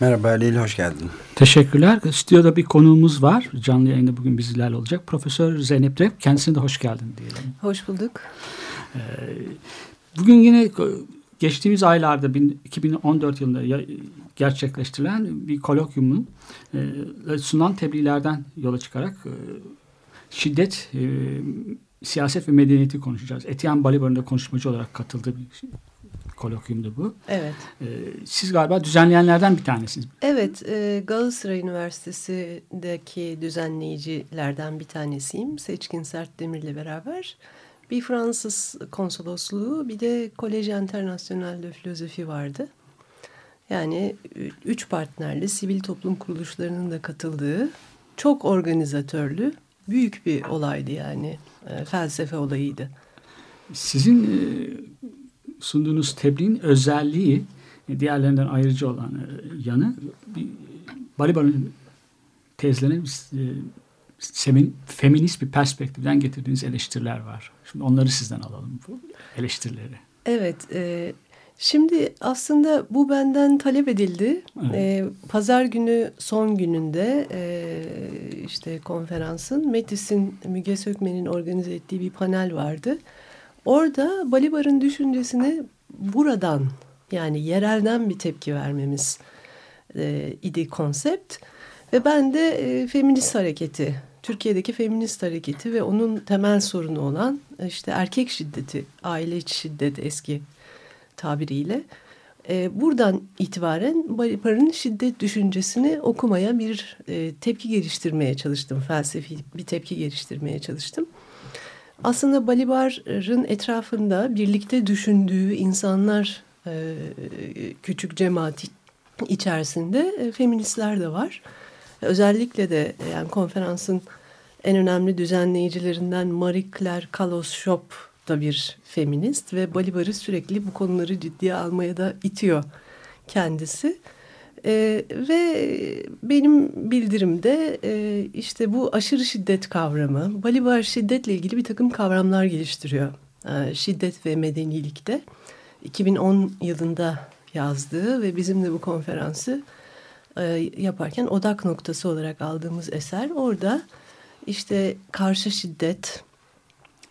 Merhaba Halil, hoş geldin. Teşekkürler. Stüdyoda bir konuğumuz var. Canlı yayında bugün bizlerle olacak. Profesör Zeynep Rep. Kendisine de hoş geldin diyelim. Hoş bulduk. Ee, bugün yine geçtiğimiz aylarda 2014 yılında gerçekleştirilen bir kolokyumun e, sunan tebliğlerden yola çıkarak e, şiddet, e, siyaset ve medeniyeti konuşacağız. Etienne Balibar'ın da konuşmacı olarak katıldığı bir kolokyumdu bu. Evet. Ee, siz galiba düzenleyenlerden bir tanesiniz. Evet, e, Galatasaray Üniversitesi'ndeki düzenleyicilerden bir tanesiyim. Seçkin Sert Demir'le beraber. Bir Fransız konsolosluğu, bir de Koleji International de Filozofi vardı. Yani üç partnerli sivil toplum kuruluşlarının da katıldığı çok organizatörlü büyük bir olaydı yani. E, felsefe olayıydı. Sizin e, sunduğunuz tebliğin özelliği diğerlerinden ayrıcı olan e, yanı Balibar'ın tezlerine e, feminist bir perspektiften getirdiğiniz eleştiriler var. Şimdi onları sizden alalım bu eleştirileri. Evet, e, şimdi aslında bu benden talep edildi. Evet. E, Pazar günü son gününde e, işte konferansın Metis'in Müge Sökmen'in organize ettiği bir panel vardı. Orada Balibar'ın düşüncesini buradan yani yerelden bir tepki vermemiz e, idi konsept. Ve ben de e, feminist hareketi, Türkiye'deki feminist hareketi ve onun temel sorunu olan işte erkek şiddeti, aile içi şiddet eski tabiriyle. E, buradan itibaren Balibar'ın şiddet düşüncesini okumaya bir e, tepki geliştirmeye çalıştım. Felsefi bir tepki geliştirmeye çalıştım. Aslında Balibar'ın etrafında birlikte düşündüğü insanlar e, küçük cemaati içerisinde e, feministler de var. Özellikle de yani konferansın en önemli düzenleyicilerinden Marie Claire Kalos Shop da bir feminist ve Balibar'ı sürekli bu konuları ciddiye almaya da itiyor kendisi. E, ve benim bildirimde e, işte bu aşırı şiddet kavramı, Balibar şiddetle ilgili bir takım kavramlar geliştiriyor. E, şiddet ve medenilikte 2010 yılında yazdığı ve bizim de bu konferansı e, yaparken odak noktası olarak aldığımız eser. Orada işte karşı şiddet,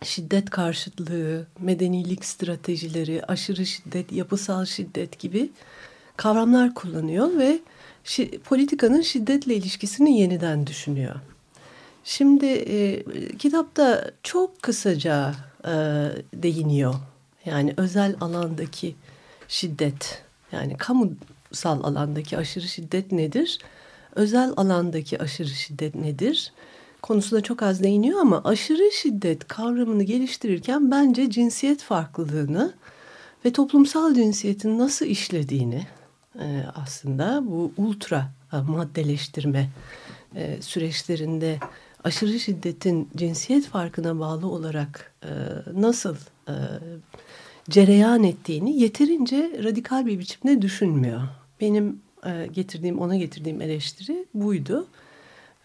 şiddet karşıtlığı, medenilik stratejileri, aşırı şiddet, yapısal şiddet gibi kavramlar kullanıyor ve şi, politikanın şiddetle ilişkisini yeniden düşünüyor. Şimdi e, kitapta çok kısaca e, değiniyor. Yani özel alandaki şiddet, yani kamusal alandaki aşırı şiddet nedir? Özel alandaki aşırı şiddet nedir? Konusunda çok az değiniyor ama aşırı şiddet kavramını geliştirirken bence cinsiyet farklılığını ve toplumsal cinsiyetin nasıl işlediğini e, aslında bu ultra e, maddeleştirme e, süreçlerinde aşırı şiddetin cinsiyet farkına bağlı olarak e, nasıl e, cereyan ettiğini yeterince radikal bir biçimde düşünmüyor. Benim e, getirdiğim ona getirdiğim eleştiri buydu.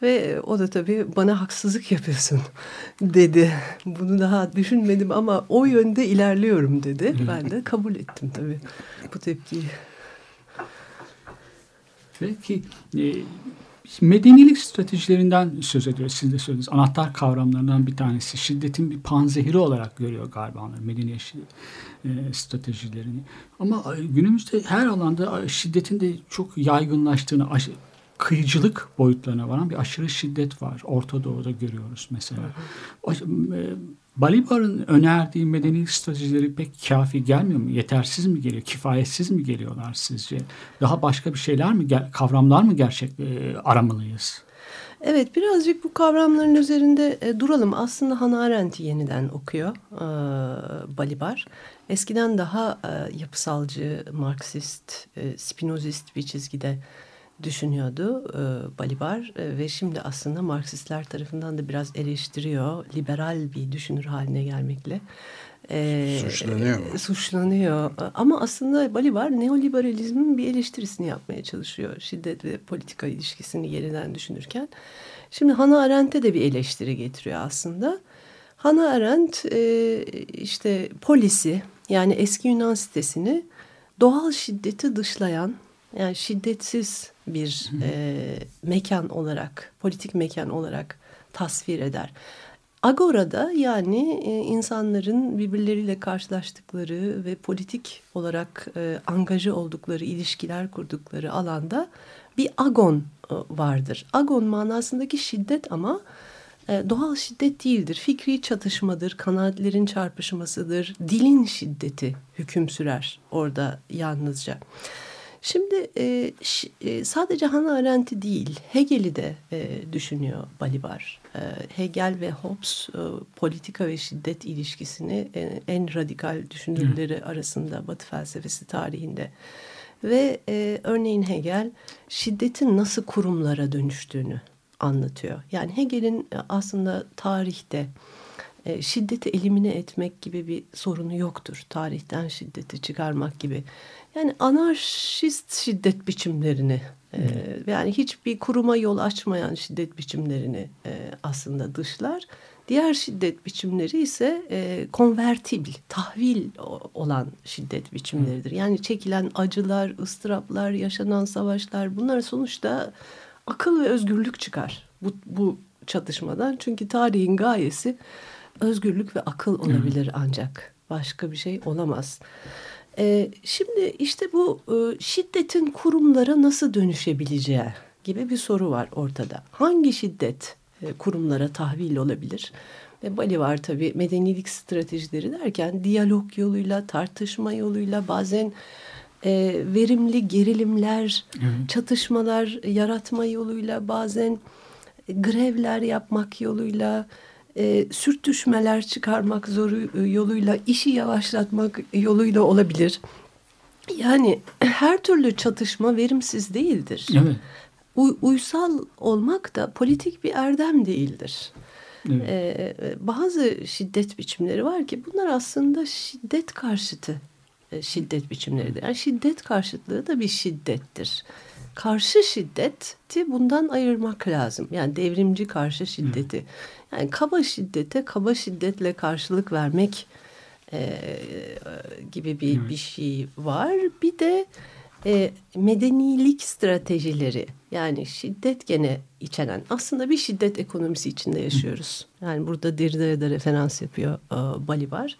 Ve o da tabii bana haksızlık yapıyorsun dedi. Bunu daha düşünmedim ama o yönde ilerliyorum dedi. Ben de kabul ettim tabii bu tepkiyi. Peki e, medenilik stratejilerinden söz ediyor. Siz de söylediniz. Anahtar kavramlarından bir tanesi. Şiddetin bir panzehiri olarak görüyor galiba onlar medeniyet e, stratejilerini. Ama e, günümüzde her alanda şiddetin de çok yaygınlaştığını, kıyıcılık boyutlarına varan bir aşırı şiddet var. Orta Doğu'da görüyoruz mesela. Hı hı. Balibar'ın önerdiği medeni stratejileri pek kafi gelmiyor mu? Yetersiz mi geliyor? Kifayetsiz mi geliyorlar sizce? Daha başka bir şeyler mi, kavramlar mı gerçek e, aramalıyız? Evet birazcık bu kavramların üzerinde e, duralım. Aslında Hannah Arendt'i yeniden okuyor e, Balibar. Eskiden daha yapısalcı, Marksist, Spinozist bir çizgide düşünüyordu e, Balibar e, ve şimdi aslında Marksistler tarafından da biraz eleştiriyor. Liberal bir düşünür haline gelmekle. E, suçlanıyor mu? Suçlanıyor. Ama aslında Balibar neoliberalizmin bir eleştirisini yapmaya çalışıyor. Şiddet ve politika ilişkisini yeniden düşünürken. Şimdi Hannah Arendt'e de bir eleştiri getiriyor aslında. Hannah Arendt e, işte polisi yani eski Yunan sitesini doğal şiddeti dışlayan yani şiddetsiz bir e, mekan olarak, politik mekan olarak tasvir eder. Agora'da yani e, insanların birbirleriyle karşılaştıkları ve politik olarak e, angaja oldukları, ilişkiler kurdukları alanda bir agon e, vardır. Agon manasındaki şiddet ama e, doğal şiddet değildir. Fikri çatışmadır, kanaatlerin çarpışmasıdır, dilin şiddeti hüküm sürer orada yalnızca. Şimdi e, e, sadece Hannah Arendt'i değil Hegel'i de e, düşünüyor Balibar. E, Hegel ve Hobbes e, politika ve şiddet ilişkisini e, en radikal düşünürleri Hı. arasında Batı felsefesi tarihinde. Ve e, örneğin Hegel şiddetin nasıl kurumlara dönüştüğünü anlatıyor. Yani Hegel'in e, aslında tarihte e, şiddeti elimine etmek gibi bir sorunu yoktur. Tarihten şiddeti çıkarmak gibi. Yani anarşist şiddet biçimlerini e, yani hiçbir kuruma yol açmayan şiddet biçimlerini e, aslında dışlar. Diğer şiddet biçimleri ise e, konvertibil, tahvil olan şiddet biçimleridir. Yani çekilen acılar, ıstıraplar, yaşanan savaşlar bunlar sonuçta akıl ve özgürlük çıkar bu, bu çatışmadan. Çünkü tarihin gayesi özgürlük ve akıl olabilir ancak. Başka bir şey olamaz. Ee, şimdi işte bu e, şiddetin kurumlara nasıl dönüşebileceği gibi bir soru var ortada. Hangi şiddet e, kurumlara tahvil olabilir? Ve Bali var tabii medenilik stratejileri derken diyalog yoluyla, tartışma yoluyla bazen e, verimli gerilimler, evet. çatışmalar yaratma yoluyla bazen grevler yapmak yoluyla e, sürtüşmeler çıkarmak zoru yoluyla işi yavaşlatmak yoluyla olabilir. Yani her türlü çatışma verimsiz değildir. Evet. U, uysal olmak da politik bir erdem değildir. Evet. Ee, bazı şiddet biçimleri var ki bunlar aslında şiddet karşıtı e, şiddet biçimleridir. Yani şiddet karşıtlığı da bir şiddettir. Karşı şiddeti bundan ayırmak lazım. Yani devrimci karşı şiddeti. Yani kaba şiddete kaba şiddetle karşılık vermek e, gibi bir, evet. bir şey var. Bir de e, medenilik stratejileri yani şiddet gene içeren aslında bir şiddet ekonomisi içinde yaşıyoruz. Yani burada Derrida'ya da referans yapıyor e, Balibar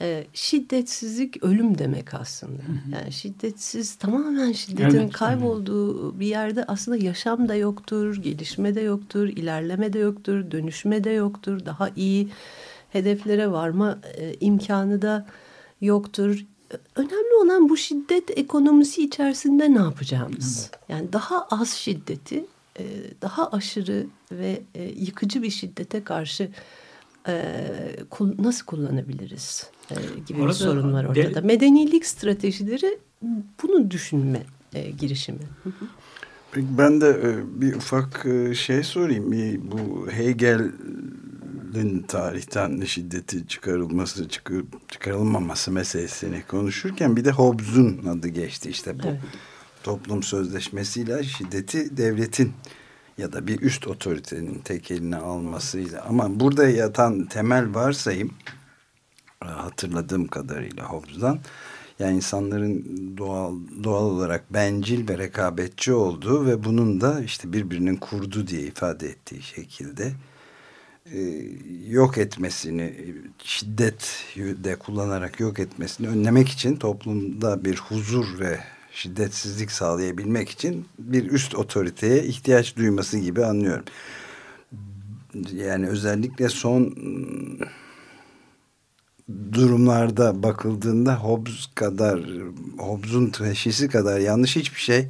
e, şiddetsizlik ölüm demek aslında. Yani şiddetsiz tamamen şiddetin evet, kaybolduğu evet. bir yerde aslında yaşam da yoktur, gelişme de yoktur, ilerleme de yoktur, dönüşme de yoktur, daha iyi hedeflere varma e, imkanı da yoktur. Önemli olan bu şiddet ekonomisi içerisinde ne yapacağımız. Evet. Yani daha az şiddeti, e, daha aşırı ve e, yıkıcı bir şiddete karşı e, nasıl kullanabiliriz gibi Orada, bir sorun var ortada. De, Medenilik stratejileri bunu düşünme e, girişimi. Ben de e, bir ufak e, şey sorayım. Bir, bu Hegel'in tarihten şiddeti çıkarılması, çıkar, çıkarılmaması meselesini konuşurken bir de Hobbes'un adı geçti. işte bu evet. toplum sözleşmesiyle şiddeti devletin ya da bir üst otoritenin tek eline almasıyla ama burada yatan temel varsayım e, hatırladığım kadarıyla Hobbes'dan yani insanların doğal doğal olarak bencil ve rekabetçi olduğu ve bunun da işte birbirinin kurdu diye ifade ettiği şekilde e, yok etmesini şiddet de kullanarak yok etmesini önlemek için toplumda bir huzur ve şiddetsizlik sağlayabilmek için bir üst otoriteye ihtiyaç duyması gibi anlıyorum. Yani özellikle son durumlarda bakıldığında Hobbes kadar Hobbes'un teşhisi kadar yanlış hiçbir şey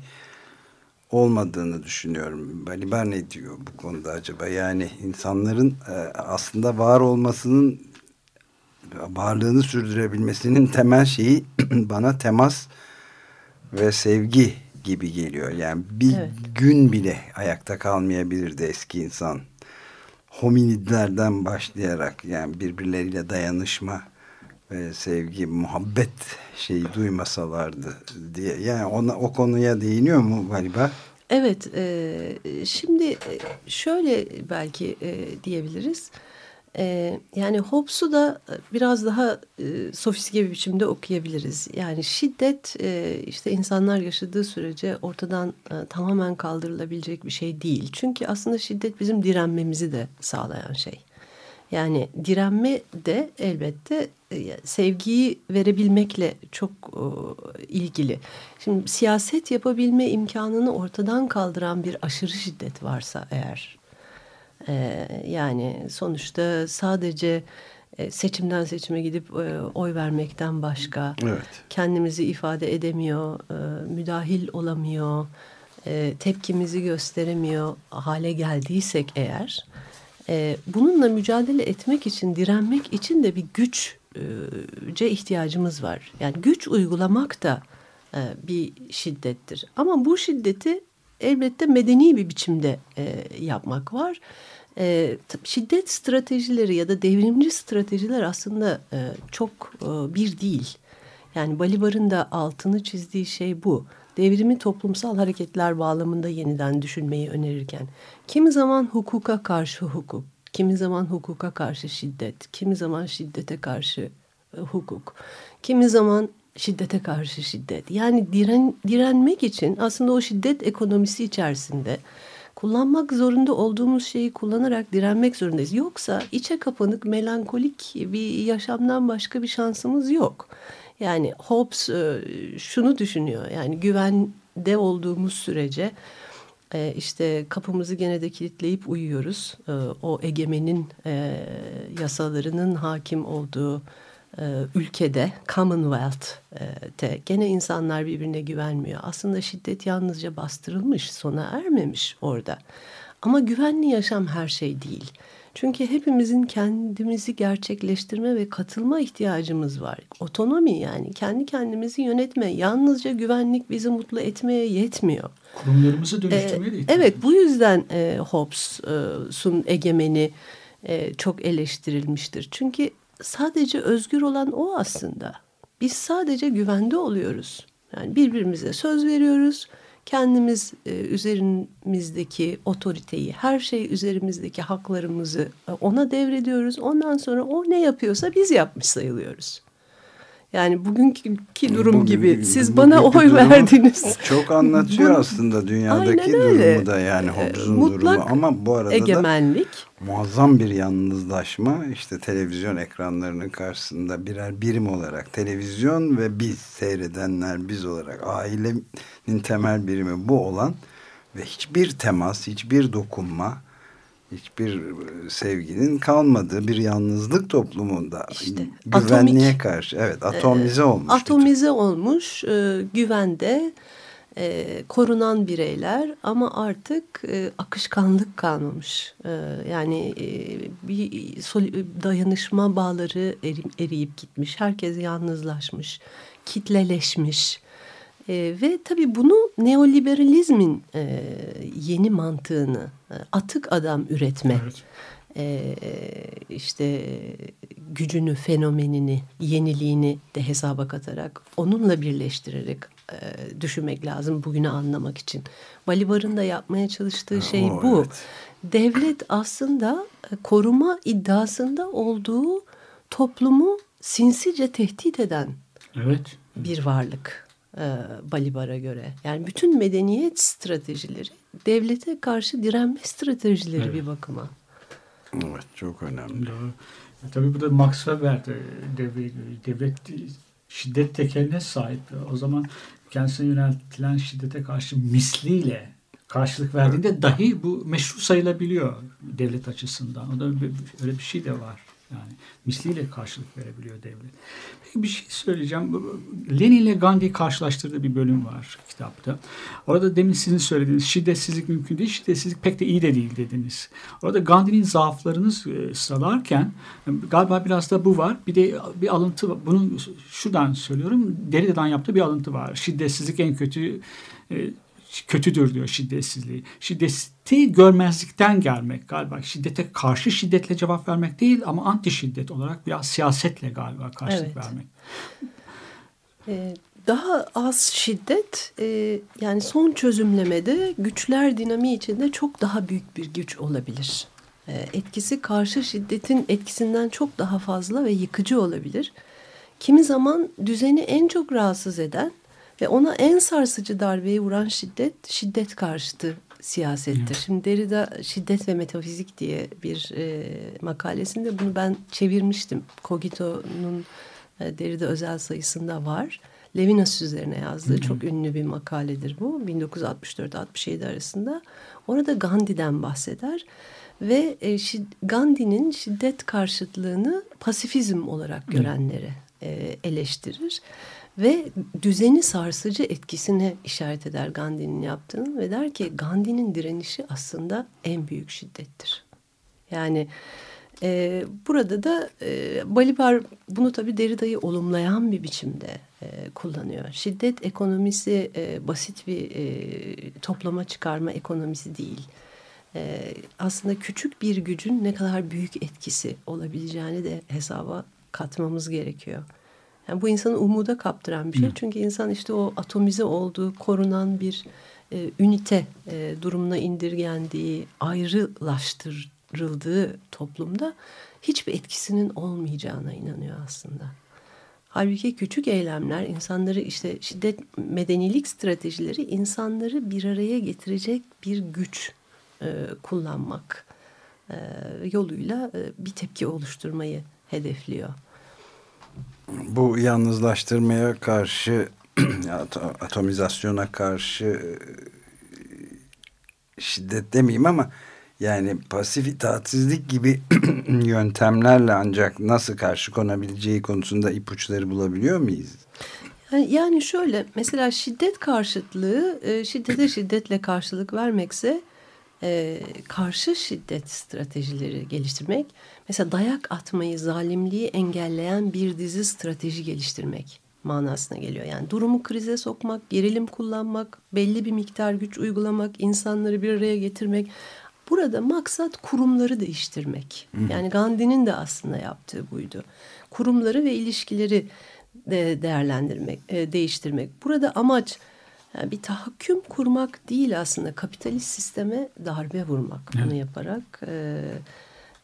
olmadığını düşünüyorum. Balibar ne diyor bu konuda acaba? Yani insanların e, aslında var olmasının varlığını sürdürebilmesinin temel şeyi bana temas ve sevgi gibi geliyor. Yani bir Evet. gün bile ayakta kalmayabilirdi eski insan. Hominidlerden başlayarak yani birbirleriyle dayanışma ve sevgi, muhabbet şeyi duymasalardı diye. Yani ona, o konuya değiniyor mu galiba? Evet, e, şimdi şöyle belki e, diyebiliriz. E, yani Hobbes'u da biraz daha e, sofistike bir biçimde okuyabiliriz. Yani şiddet e, işte insanlar yaşadığı sürece ortadan e, tamamen kaldırılabilecek bir şey değil. Çünkü aslında şiddet bizim direnmemizi de sağlayan şey. Yani direnme de elbette e, sevgiyi verebilmekle çok e, ilgili. Şimdi siyaset yapabilme imkanını ortadan kaldıran bir aşırı şiddet varsa eğer e, yani sonuçta sadece e, seçimden seçime gidip e, oy vermekten başka Evet. kendimizi ifade edemiyor, e, müdahil olamıyor, tepkimizi gösteremiyor hale geldiysek eğer bununla mücadele etmek için, direnmek için de bir güçce ihtiyacımız var. Yani güç uygulamak da bir şiddettir. Ama bu şiddeti elbette medeni bir biçimde e, yapmak var. E, şiddet stratejileri ya da devrimci stratejiler aslında e, çok e, bir değil. Yani Balibar'ın da altını çizdiği şey bu. Devrimi toplumsal hareketler bağlamında yeniden düşünmeyi önerirken kimi zaman hukuka karşı hukuk, kimi zaman hukuka karşı şiddet, kimi zaman şiddete karşı e, hukuk, kimi zaman şiddete karşı şiddet. Yani diren, direnmek için aslında o şiddet ekonomisi içerisinde kullanmak zorunda olduğumuz şeyi kullanarak direnmek zorundayız. Yoksa içe kapanık, melankolik bir yaşamdan başka bir şansımız yok. Yani Hobbes e, şunu düşünüyor. Yani güvende olduğumuz sürece e, işte kapımızı gene de kilitleyip uyuyoruz. E, O egemenin yasalarının hakim olduğu ülkede Commonwealth'te gene insanlar birbirine güvenmiyor. Aslında şiddet yalnızca bastırılmış, sona ermemiş orada. Ama güvenli yaşam her şey değil. Çünkü hepimizin kendimizi gerçekleştirme ve katılma ihtiyacımız var. Otonomi yani kendi kendimizi yönetme. Yalnızca güvenlik bizi mutlu etmeye yetmiyor. Kurumlarımızı dönüştürmeye de Ee, ihtiyaç evet bu yüzden e, Hobbes'un egemeni e, çok eleştirilmiştir. Çünkü sadece özgür olan o aslında. Biz sadece güvende oluyoruz. Yani birbirimize söz veriyoruz. Kendimiz e, üzerimizdeki otoriteyi, her şey üzerimizdeki haklarımızı e, ona devrediyoruz. Ondan sonra o ne yapıyorsa biz yapmış sayılıyoruz. Yani bugünkü durum Bugün- gibi siz bana oy verdiniz. Çok anlatıyor aslında dünyadaki durumu da yani Ee, Hobbes'un durumu ama bu arada da Egemenlik. muazzam bir yalnızlaşma işte televizyon ekranlarının karşısında birer birim olarak televizyon ve biz seyredenler biz olarak ailenin temel birimi bu olan ve hiçbir temas hiçbir dokunma hiçbir e, sevginin kalmadığı bir yalnızlık toplumunda İşte, güvenliğe atomik. karşı evet atomize olmuş. bütün. atomize olmuş e, güvende e, korunan bireyler ama artık e, akışkanlık kalmamış. E, yani e, bir sol- dayanışma bağları eri- eriyip gitmiş. Herkes yalnızlaşmış, kitleleşmiş. E, ve tabii bunu neoliberalizmin e, yeni mantığını e, atık adam üretme Evet. e, işte gücünü, fenomenini, yeniliğini de hesaba katarak onunla birleştirerek e, düşünmek lazım bugünü anlamak için. Balibar'ın da yapmaya çalıştığı şey o, bu. evet. Devlet aslında e, koruma iddiasında olduğu toplumu sinsice tehdit eden Evet. bir varlık e, Balibar'a göre. Yani bütün medeniyet stratejileri devlete karşı direnme stratejileri Evet. bir bakıma. Evet çok önemli. Doğru. E, Tabii burada Max Weber de devlet, devlet şiddet tekeline sahip. O zaman kendisine yöneltilen şiddete karşı misliyle karşılık verdiğinde dahi bu meşru sayılabiliyor devlet açısından. O da öyle bir şey de var. Yani misliyle karşılık verebiliyor devlet. Peki bir şey söyleyeceğim. Lenin ile Gandhi karşılaştırdığı bir bölüm var kitapta. Orada demin sizin söylediğiniz şiddetsizlik mümkün değil, şiddetsizlik pek de iyi de değil dediniz. Orada Gandhi'nin zaaflarını e, sıralarken galiba biraz da bu var. Bir de bir alıntı. Bunu şuradan söylüyorum. Derrida'dan yaptığı bir alıntı var. Şiddetsizlik en kötü e, kötüdür diyor şiddetsizliği. Şiddeti görmezlikten gelmek galiba. Şiddete karşı şiddetle cevap vermek değil ama anti şiddet olarak biraz siyasetle galiba karşılık evet. vermek. Ee, daha az şiddet e, yani son çözümlemede güçler dinamiği içinde çok daha büyük bir güç olabilir. E, etkisi karşı şiddetin etkisinden çok daha fazla ve yıkıcı olabilir. Kimi zaman düzeni en çok rahatsız eden ve ona en sarsıcı darbeyi vuran şiddet, şiddet karşıtı siyasettir. Evet. Şimdi Derrida Şiddet ve Metafizik diye bir e, makalesinde bunu ben çevirmiştim. Cogito'nun e, Derrida özel sayısında var. Levinas üzerine yazdığı Hı çok ünlü bir makaledir bu. 1964-67 arasında. Orada Gandhi'den bahseder. Ve e, şid Gandhi'nin şiddet karşıtlığını pasifizm olarak görenleri e, eleştirir ve düzeni sarsıcı etkisine işaret eder Gandhi'nin yaptığını ve der ki Gandhi'nin direnişi aslında en büyük şiddettir. Yani e, burada da e, Balibar bunu tabii Derrida'yı olumlayan bir biçimde e, kullanıyor. Şiddet ekonomisi e, basit bir e, toplama çıkarma ekonomisi değil. E, aslında küçük bir gücün ne kadar büyük etkisi olabileceğini de hesaba katmamız gerekiyor. Yani bu insanı umuda kaptıran bir şey. Hı. Çünkü insan işte o atomize olduğu, korunan bir e, ünite e, durumuna indirgendiği, ayrılaştırıldığı toplumda hiçbir etkisinin olmayacağına inanıyor aslında. Halbuki küçük eylemler insanları işte şiddet medenilik stratejileri insanları bir araya getirecek bir güç e, kullanmak e, yoluyla e, bir tepki oluşturmayı hedefliyor bu yalnızlaştırmaya karşı atomizasyona karşı e, şiddet demeyeyim ama yani pasif itaatsizlik gibi yöntemlerle ancak nasıl karşı konabileceği konusunda ipuçları bulabiliyor muyuz? Yani şöyle mesela şiddet karşıtlığı e, şiddete şiddetle karşılık vermekse e, karşı şiddet stratejileri geliştirmek. Mesela dayak atmayı, zalimliği engelleyen bir dizi strateji geliştirmek manasına geliyor. Yani durumu krize sokmak, gerilim kullanmak, belli bir miktar güç uygulamak, insanları bir araya getirmek. Burada maksat kurumları değiştirmek. Yani Gandhi'nin de aslında yaptığı buydu. Kurumları ve ilişkileri de değerlendirmek, e, değiştirmek. Burada amaç yani bir tahakküm kurmak değil aslında kapitalist sisteme darbe vurmak evet. bunu yaparak. E,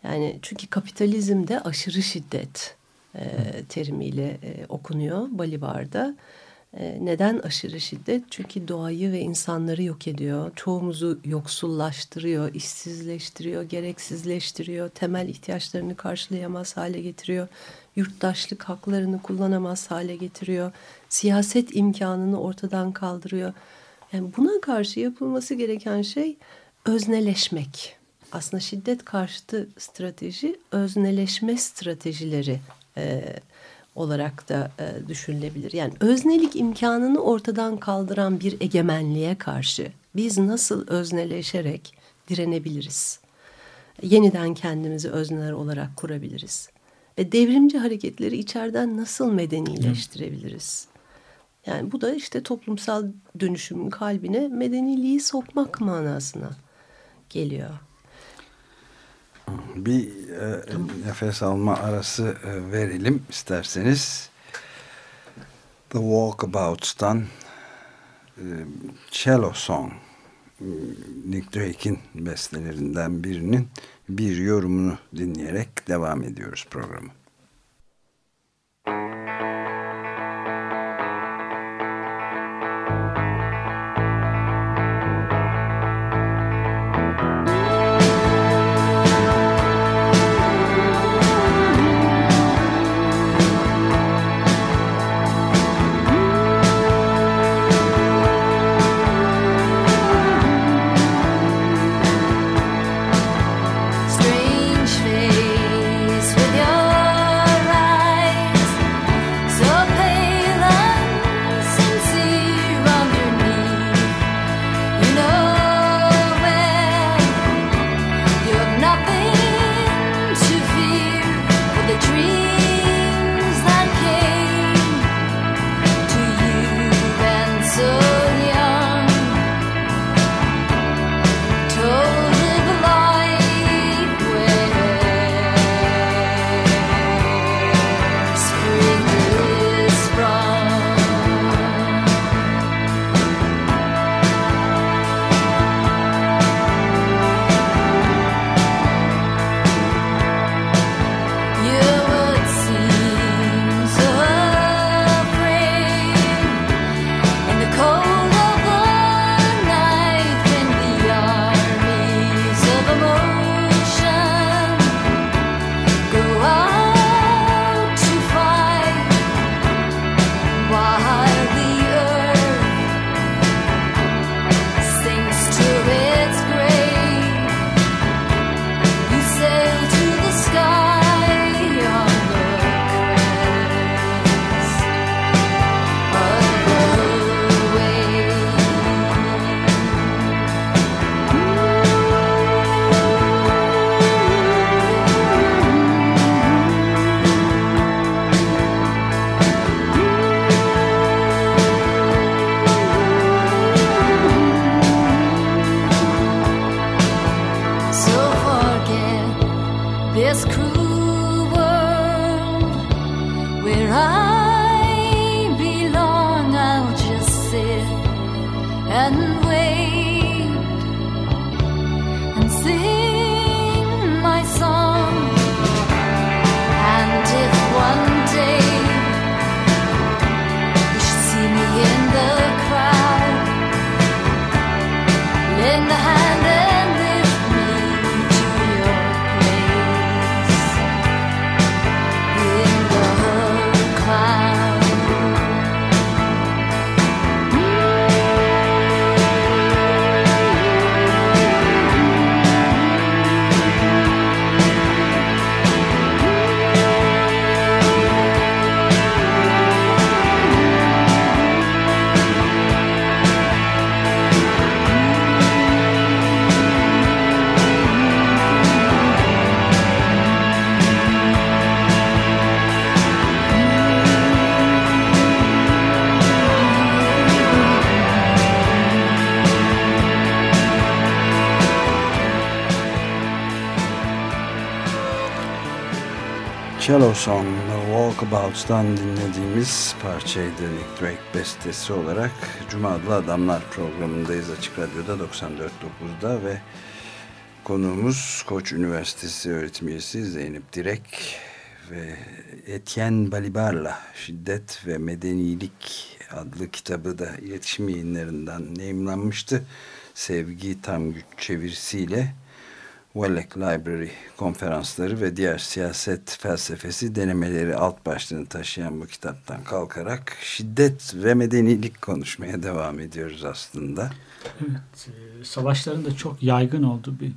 yani çünkü kapitalizmde aşırı şiddet e, terimiyle e, okunuyor Balibar'da. E, neden aşırı şiddet? Çünkü doğayı ve insanları yok ediyor. Çoğumuzu yoksullaştırıyor, işsizleştiriyor, gereksizleştiriyor. Temel ihtiyaçlarını karşılayamaz hale getiriyor. Yurttaşlık haklarını kullanamaz hale getiriyor. Siyaset imkanını ortadan kaldırıyor. Yani buna karşı yapılması gereken şey özneleşmek aslında şiddet karşıtı strateji özneleşme stratejileri e, olarak da e, düşünülebilir. Yani öznelik imkanını ortadan kaldıran bir egemenliğe karşı biz nasıl özneleşerek direnebiliriz? Yeniden kendimizi özneler olarak kurabiliriz. Ve devrimci hareketleri içeriden nasıl medenileştirebiliriz? Yani bu da işte toplumsal dönüşümün kalbine medeniliği sokmak manasına geliyor. Bir e, nefes alma arası e, verelim isterseniz. The Walkabouts'tan e, Cello Song Nick Drake'in bestelerinden birinin bir yorumunu dinleyerek devam ediyoruz programı. Cello Song Walkabout'tan dinlediğimiz parçaydı Nick Drake bestesi olarak Cuma Adlı Adamlar programındayız Açık Radyo'da 94.9'da ve konuğumuz Koç Üniversitesi öğretim üyesi Zeynep Direk ve Etienne Balibar'la Şiddet ve Medenilik adlı kitabı da iletişim yayınlarından yayınlanmıştı. Sevgi Tam Güç çevirisiyle Wellek Library konferansları ve diğer siyaset felsefesi denemeleri alt başlığını taşıyan bu kitaptan kalkarak şiddet ve medenilik konuşmaya devam ediyoruz aslında. Evet, e, savaşların da çok yaygın olduğu bir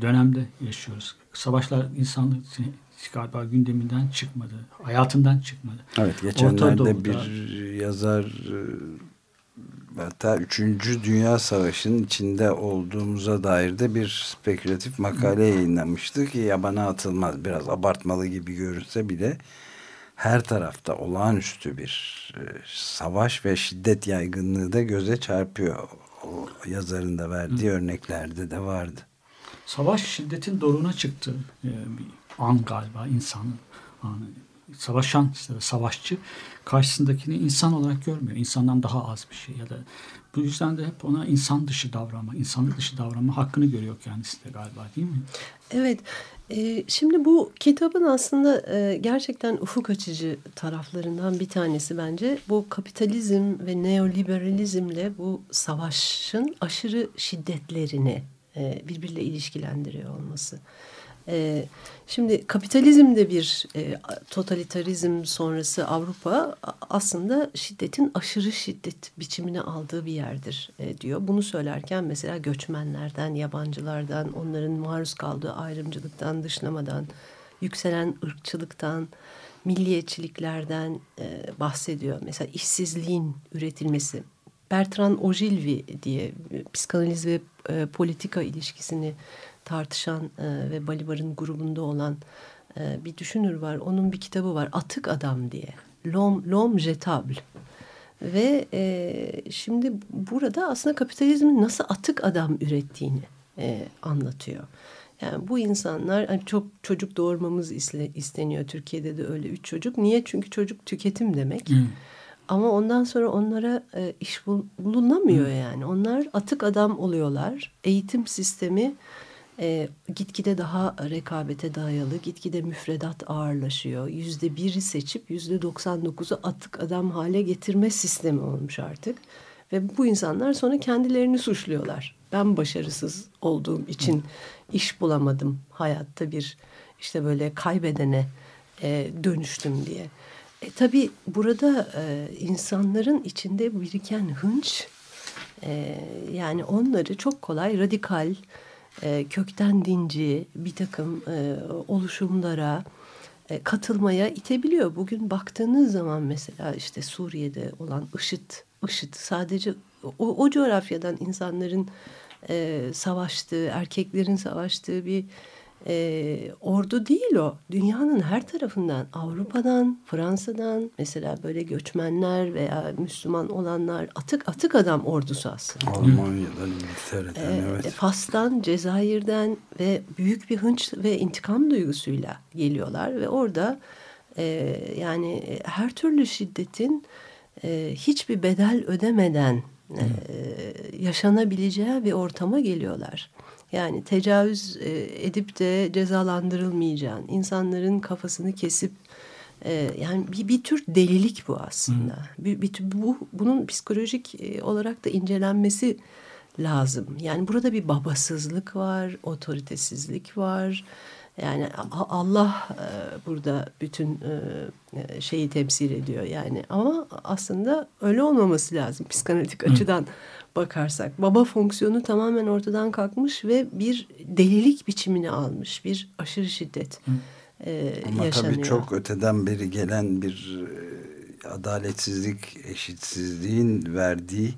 dönemde yaşıyoruz. Savaşlar insanlık galiba gündeminden çıkmadı, hayatından çıkmadı. Evet, geçenlerde bir yazar e, hatta 3. Dünya Savaşı'nın içinde olduğumuza dair de bir spekülatif makale yayınlamıştı ki yabana atılmaz. Biraz abartmalı gibi görünse bile her tarafta olağanüstü bir e, savaş ve şiddet yaygınlığı da göze çarpıyor. O yazarın da verdiği Hı. örneklerde de vardı. Savaş şiddetin doruna çıktı. Ee, bir an galiba insanın anı savaşan savaşçı karşısındakini insan olarak görmüyor. İnsandan daha az bir şey ya da bu yüzden de hep ona insan dışı davranma, insanlık dışı davranma hakkını görüyor kendisi de galiba değil mi? Evet. E, şimdi bu kitabın aslında e, gerçekten ufuk açıcı taraflarından bir tanesi bence bu kapitalizm ve neoliberalizmle bu savaşın aşırı şiddetlerini e, birbiriyle ilişkilendiriyor olması. E, şimdi kapitalizm de bir e, totalitarizm sonrası Avrupa aslında şiddetin aşırı şiddet biçimini aldığı bir yerdir e, diyor. Bunu söylerken mesela göçmenlerden, yabancılardan, onların maruz kaldığı ayrımcılıktan, dışlamadan, yükselen ırkçılıktan, milliyetçiliklerden e, bahsediyor. Mesela işsizliğin üretilmesi. Bertrand Ogilvy diye psikanaliz ve e, politika ilişkisini tartışan e, ve Balibar'ın grubunda olan e, bir düşünür var. Onun bir kitabı var Atık Adam diye. L'homme jetable. Ve e, şimdi burada aslında kapitalizmin nasıl atık adam ürettiğini e, anlatıyor. Yani bu insanlar hani çok çocuk doğurmamız isteniyor. Türkiye'de de öyle üç çocuk. Niye? Çünkü çocuk tüketim demek. Hmm. Ama ondan sonra onlara e, iş bul bulunamıyor hmm. yani. Onlar atık adam oluyorlar. Eğitim sistemi e, gitgide daha rekabete dayalı, gitgide müfredat ağırlaşıyor. Yüzde biri seçip yüzde 99'u atık adam hale getirme sistemi olmuş artık. Ve bu insanlar sonra kendilerini suçluyorlar. Ben başarısız olduğum için iş bulamadım hayatta bir işte böyle kaybedene e, dönüştüm diye. E, tabii burada e, insanların içinde biriken hınç e, yani onları çok kolay radikal e, kökten dinci bir takım e, oluşumlara e, katılmaya itebiliyor. Bugün baktığınız zaman mesela işte Suriye'de olan IŞİD, IŞİD sadece o, o coğrafyadan insanların e, savaştığı, erkeklerin savaştığı bir e, ordu değil o. Dünyanın her tarafından, Avrupa'dan, Fransa'dan mesela böyle göçmenler veya Müslüman olanlar atık atık adam ordusu aslında. Almanya'dan, İngiltere'den, e, evet. Fas'tan, Cezayir'den ve büyük bir hınç ve intikam duygusuyla geliyorlar ve orada e, yani her türlü şiddetin e, hiçbir bedel ödemeden e, yaşanabileceği bir ortama geliyorlar. Yani tecavüz e, edip de cezalandırılmayacağın, insanların kafasını kesip e, yani bir, bir tür delilik bu aslında. Bir, bir, bu bunun psikolojik e, olarak da incelenmesi lazım. Yani burada bir babasızlık var, otoritesizlik var. Yani Allah e, burada bütün e, şeyi temsil ediyor yani ama aslında öyle olmaması lazım psikanalitik açıdan bakarsak. Baba fonksiyonu tamamen ortadan kalkmış ve bir delilik biçimini almış. Bir aşırı şiddet e, Ama yaşanıyor. tabii çok öteden beri gelen bir e, adaletsizlik, eşitsizliğin verdiği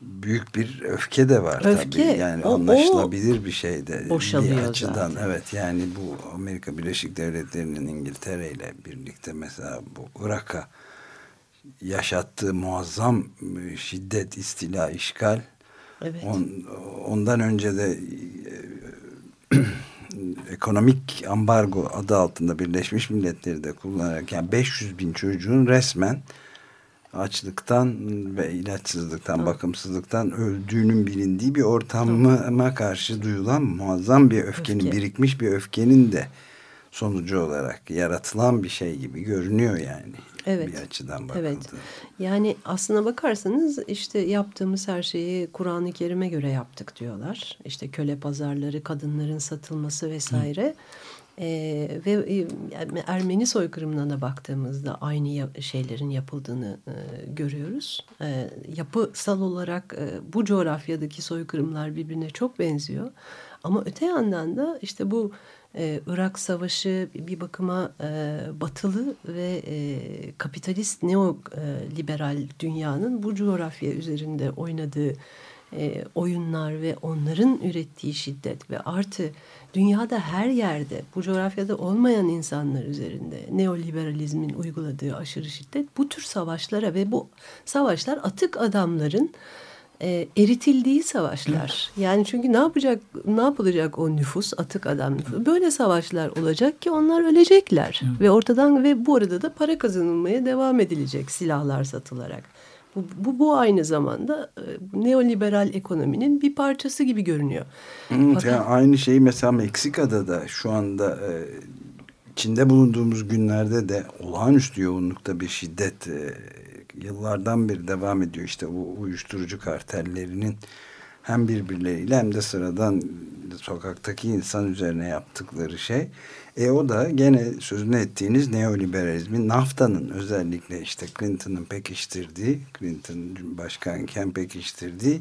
büyük bir öfke de var öfke, tabii. Yani o, anlaşılabilir o bir şey de bir açıdan. zaten. Evet yani bu Amerika Birleşik Devletleri'nin İngiltere ile birlikte mesela bu Irak'a yaşattığı muazzam e, şiddet, istila, işgal. Evet. On, ondan önce de e, ekonomik ambargo adı altında Birleşmiş Milletleri de kullanarak yani 500 bin çocuğun resmen açlıktan ve ilaçsızlıktan, bakımsızlıktan öldüğünün bilindiği bir ortama karşı duyulan muazzam bir öfkenin, Öfke. birikmiş bir öfkenin de sonucu olarak yaratılan bir şey gibi görünüyor yani. Evet. Bir açıdan. Evet. Yani aslına bakarsanız işte yaptığımız her şeyi Kur'an-ı Kerim'e göre yaptık diyorlar. İşte köle pazarları, kadınların satılması vesaire. Ee, ve e, Ermeni soykırımına da baktığımızda aynı ya- şeylerin yapıldığını e, görüyoruz. E, yapısal olarak e, bu coğrafyadaki soykırımlar birbirine çok benziyor. Ama öte yandan da işte bu e, Irak Savaşı bir bakıma e, batılı ve e, kapitalist neoliberal dünyanın bu coğrafya üzerinde oynadığı e, oyunlar ve onların ürettiği şiddet ve artı dünyada her yerde bu coğrafyada olmayan insanlar üzerinde neoliberalizmin uyguladığı aşırı şiddet bu tür savaşlara ve bu savaşlar atık adamların e, eritildiği savaşlar. Yani çünkü ne yapacak ne yapılacak o nüfus atık adam nüfusu? Böyle savaşlar olacak ki onlar ölecekler ve ortadan ve bu arada da para kazanılmaya devam edilecek silahlar satılarak. Bu, bu, bu aynı zamanda e, neoliberal ekonominin bir parçası gibi görünüyor. Evet, Fakat- yani aynı şeyi mesela Meksika'da da şu anda e, içinde bulunduğumuz günlerde de olağanüstü yoğunlukta bir şiddet e, yıllardan beri devam ediyor. İşte bu uyuşturucu kartellerinin hem birbirleriyle hem de sıradan sokaktaki insan üzerine yaptıkları şey. E o da gene sözünü ettiğiniz neoliberalizmin NAFTA'nın özellikle işte Clinton'ın pekiştirdiği, Clinton başkanken pekiştirdiği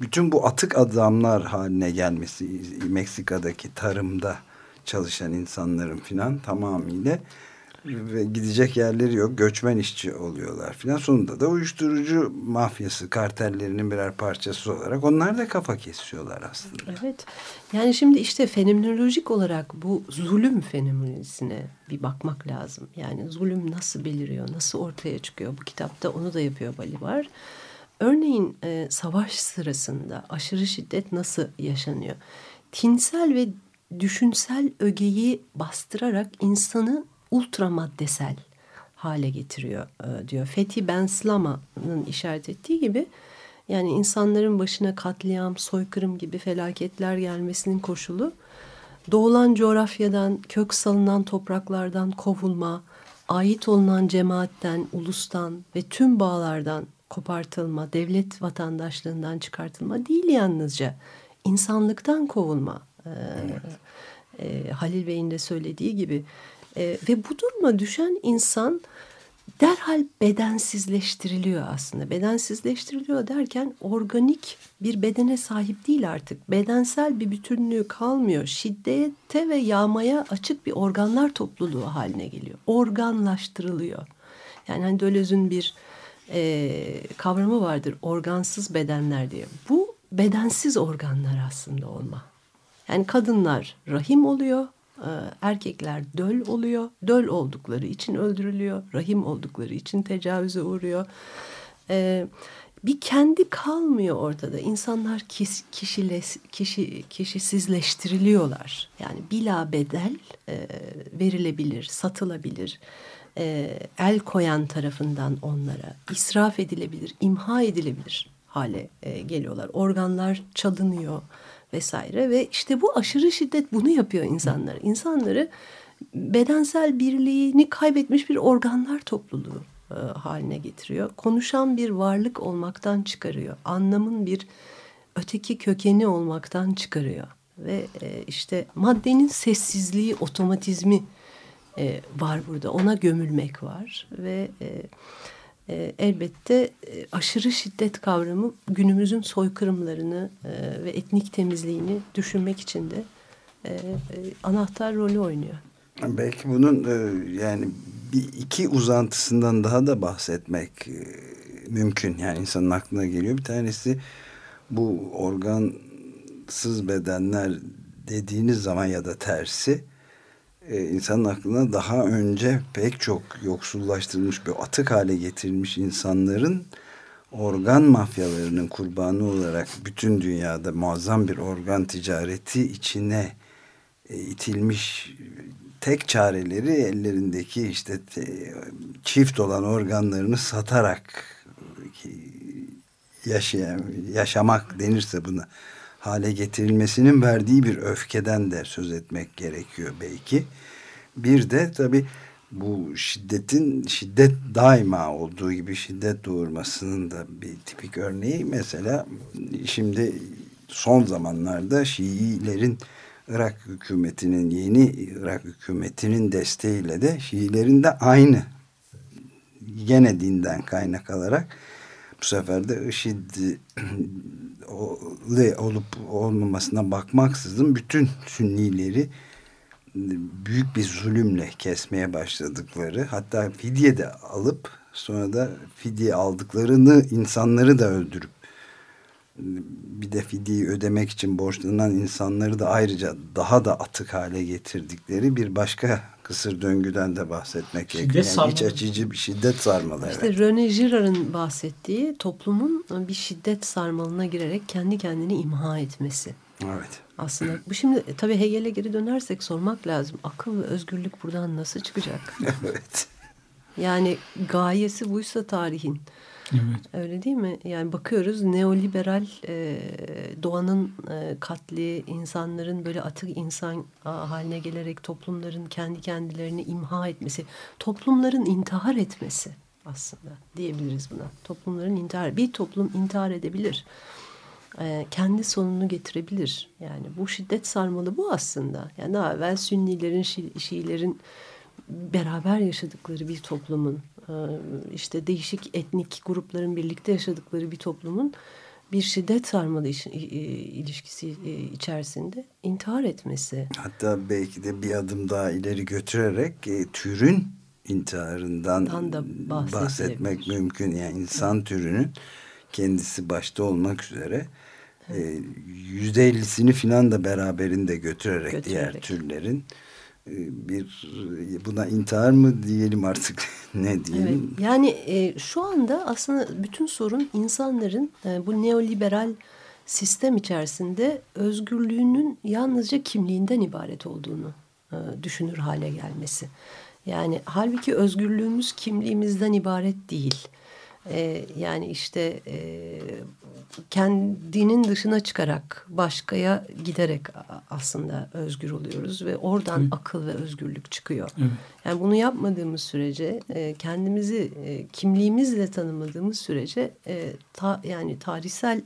bütün bu atık adamlar haline gelmesi Meksika'daki tarımda çalışan insanların filan tamamıyla ve gidecek yerleri yok göçmen işçi oluyorlar filan sonunda da uyuşturucu mafyası kartellerinin birer parçası olarak onlar da kafa kesiyorlar aslında. Evet. Yani şimdi işte fenomenolojik olarak bu zulüm fenomenolojisine bir bakmak lazım. Yani zulüm nasıl beliriyor, nasıl ortaya çıkıyor? Bu kitapta onu da yapıyor Balibar. Örneğin e, savaş sırasında aşırı şiddet nasıl yaşanıyor? Tinsel ve düşünsel ögeyi bastırarak insanı ultramaddesel hale getiriyor e, diyor. Fethi Benslama'nın işaret ettiği gibi yani insanların başına katliam, soykırım gibi felaketler gelmesinin koşulu doğulan coğrafyadan, kök salınan topraklardan kovulma, ait olunan cemaatten, ulustan ve tüm bağlardan kopartılma, devlet vatandaşlığından çıkartılma değil yalnızca insanlıktan kovulma. Ee, e, Halil Bey'in de söylediği gibi e, ve bu duruma düşen insan derhal bedensizleştiriliyor aslında. Bedensizleştiriliyor derken organik bir bedene sahip değil artık. Bedensel bir bütünlüğü kalmıyor. Şiddete ve yağmaya açık bir organlar topluluğu haline geliyor. Organlaştırılıyor. Yani hani Döloz'un bir e, kavramı vardır. Organsız bedenler diye. Bu bedensiz organlar aslında olma. Yani kadınlar rahim oluyor, erkekler döl oluyor. Döl oldukları için öldürülüyor. Rahim oldukları için tecavüze uğruyor. E, bir kendi kalmıyor ortada. İnsanlar kis, kişiles, kişi, kişisizleştiriliyorlar. Yani bila bedel e, verilebilir, satılabilir. E, el koyan tarafından onlara israf edilebilir, imha edilebilir hale e, geliyorlar. Organlar çalınıyor vesaire ve işte bu aşırı şiddet bunu yapıyor insanlar. İnsanları bedensel birliğini kaybetmiş bir organlar topluluğu e, haline getiriyor. Konuşan bir varlık olmaktan çıkarıyor. Anlamın bir öteki kökeni olmaktan çıkarıyor. Ve e, işte maddenin sessizliği, otomatizmi e, var burada. Ona gömülmek var ve e, e, elbette e, aşırı şiddet kavramı günümüzün soykırımlarını e, ve etnik temizliğini düşünmek için de anahtar rolü oynuyor. Belki bunun yani bir iki uzantısından daha da bahsetmek mümkün. Yani insanın aklına geliyor. Bir tanesi bu organsız bedenler dediğiniz zaman ya da tersi e, insanın aklına daha önce pek çok yoksullaştırılmış bir atık hale getirilmiş insanların organ mafyalarının kurbanı olarak bütün dünyada muazzam bir organ ticareti içine e, itilmiş tek çareleri ellerindeki işte çift olan organlarını satarak yaşayan, yaşamak denirse buna hale getirilmesinin verdiği bir öfkeden de söz etmek gerekiyor belki. Bir de tabi bu şiddetin şiddet daima olduğu gibi şiddet doğurmasının da bir tipik örneği mesela şimdi son zamanlarda Şiilerin Irak hükümetinin yeni Irak hükümetinin desteğiyle de Şiilerin de aynı gene dinden kaynak alarak bu sefer de IŞİD olup olmamasına bakmaksızın bütün Sünnileri büyük bir zulümle kesmeye başladıkları hatta fidye de alıp sonra da fidye aldıklarını insanları da öldürüp bir de fidyeyi ödemek için borçlanan insanları da ayrıca daha da atık hale getirdikleri bir başka kısır döngüden de bahsetmek gerekiyor. Yani iç açıcı bir şiddet sarmalı. İşte evet. René Girard'ın bahsettiği toplumun bir şiddet sarmalına girerek kendi kendini imha etmesi. Evet. Aslında bu şimdi e, tabii Hegel'e geri dönersek sormak lazım. Akıl ve özgürlük buradan nasıl çıkacak? evet. Yani gayesi buysa tarihin Evet. Öyle değil mi? Yani bakıyoruz neoliberal e, doğanın e, katli, insanların böyle atık insan haline gelerek toplumların kendi kendilerini imha etmesi, toplumların intihar etmesi aslında diyebiliriz buna. Toplumların intihar, bir toplum intihar edebilir. E, kendi sonunu getirebilir. Yani bu şiddet sarmalı bu aslında. Yani daha evvel Sünnilerin, Şi, Şiilerin beraber yaşadıkları bir toplumun e, işte değişik etnik grupların birlikte yaşadıkları bir toplumun bir şiddet sarmalı ilişkisi e, içerisinde intihar etmesi. Hatta belki de bir adım daha ileri götürerek e, türün intiharından da bahsetmek mümkün. Yani insan türünün kendisi başta olmak üzere yüzde ellisini filan da beraberinde götürerek, götürerek diğer türlerin bir buna intihar mı diyelim artık ne diyelim? Evet, yani e, şu anda aslında bütün sorun insanların e, bu neoliberal sistem içerisinde özgürlüğünün yalnızca kimliğinden ibaret olduğunu e, düşünür hale gelmesi. Yani halbuki özgürlüğümüz kimliğimizden ibaret değil. E, yani işte e, kendinin dışına çıkarak başkaya giderek aslında özgür oluyoruz ve oradan evet. akıl ve özgürlük çıkıyor. Evet. Yani bunu yapmadığımız sürece e, kendimizi e, kimliğimizle tanımadığımız sürece e, ta, yani tarihsel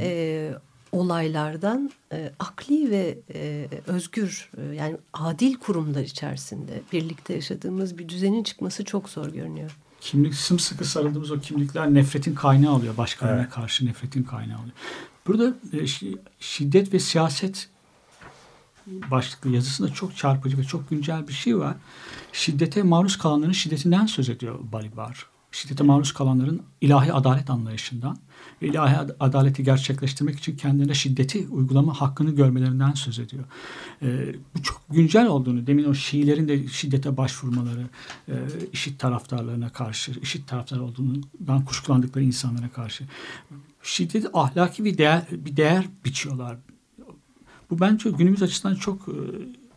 e, olaylardan e, akli ve e, özgür e, yani adil kurumlar içerisinde birlikte yaşadığımız bir düzenin çıkması çok zor görünüyor kimlik sımsıkı sarıldığımız o kimlikler nefretin kaynağı oluyor. Başkalarına evet. karşı nefretin kaynağı oluyor. Burada e, şiddet ve siyaset başlıklı yazısında çok çarpıcı ve çok güncel bir şey var. Şiddete maruz kalanların şiddetinden söz ediyor Balibar şiddete maruz kalanların ilahi adalet anlayışından ve ilahi adaleti gerçekleştirmek için kendilerine şiddeti uygulama hakkını görmelerinden söz ediyor. E, bu çok güncel olduğunu, demin o Şiilerin de şiddete başvurmaları, e, işit taraftarlarına karşı, işit taraftar olduğundan kuşkulandıkları insanlara karşı şiddeti ahlaki bir değer, bir değer biçiyorlar. Bu bence günümüz açısından çok e,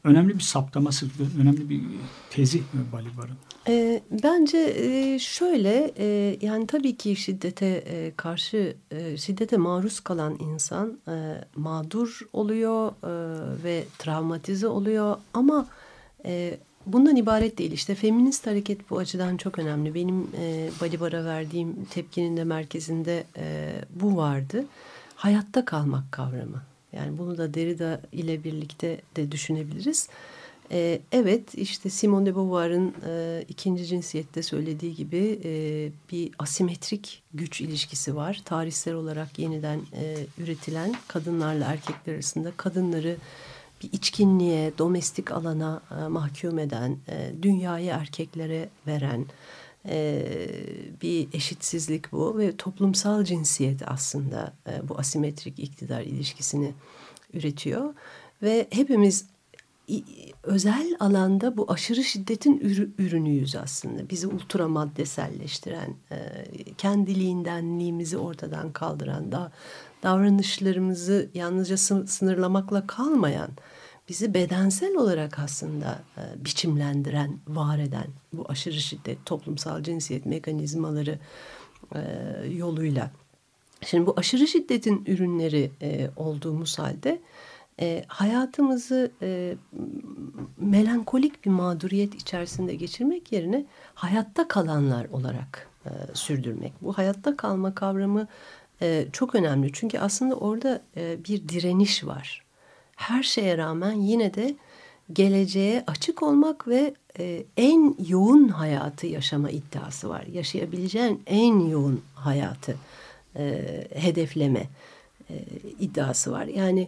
önemli bir saptaması, önemli bir tezi Balibar'ın. E, bence e, şöyle e, yani tabii ki şiddete e, karşı e, şiddete maruz kalan insan e, mağdur oluyor e, ve travmatize oluyor ama e, bundan ibaret değil. İşte feminist hareket bu açıdan çok önemli. Benim e, Balibar'a verdiğim tepkinin de merkezinde e, bu vardı. Hayatta kalmak kavramı. Yani bunu da Derrida ile birlikte de düşünebiliriz. E, evet işte Simone de Beauvoir'ın e, ikinci cinsiyette söylediği gibi e, bir asimetrik güç ilişkisi var. Tarihsel olarak yeniden e, üretilen kadınlarla erkekler arasında kadınları bir içkinliğe, domestik alana e, mahkum eden, e, dünyayı erkeklere veren e, bir eşitsizlik bu ve toplumsal cinsiyet aslında e, bu asimetrik iktidar ilişkisini üretiyor ve hepimiz özel alanda bu aşırı şiddetin ürünüyüz aslında. Bizi ultra maddeselleştiren, e, kendiliğindenliğimizi ortadan kaldıran, da davranışlarımızı yalnızca sınırlamakla kalmayan, bizi bedensel olarak aslında e, biçimlendiren, var eden bu aşırı şiddet, toplumsal cinsiyet mekanizmaları e, yoluyla. Şimdi bu aşırı şiddetin ürünleri olduğumuz halde e, hayatımızı e, melankolik bir mağduriyet içerisinde geçirmek yerine hayatta kalanlar olarak e, sürdürmek. Bu hayatta kalma kavramı e, çok önemli çünkü aslında orada e, bir direniş var. Her şeye rağmen yine de geleceğe açık olmak ve e, en yoğun hayatı yaşama iddiası var. Yaşayabileceğin en yoğun hayatı e, hedefleme e, iddiası var. Yani e,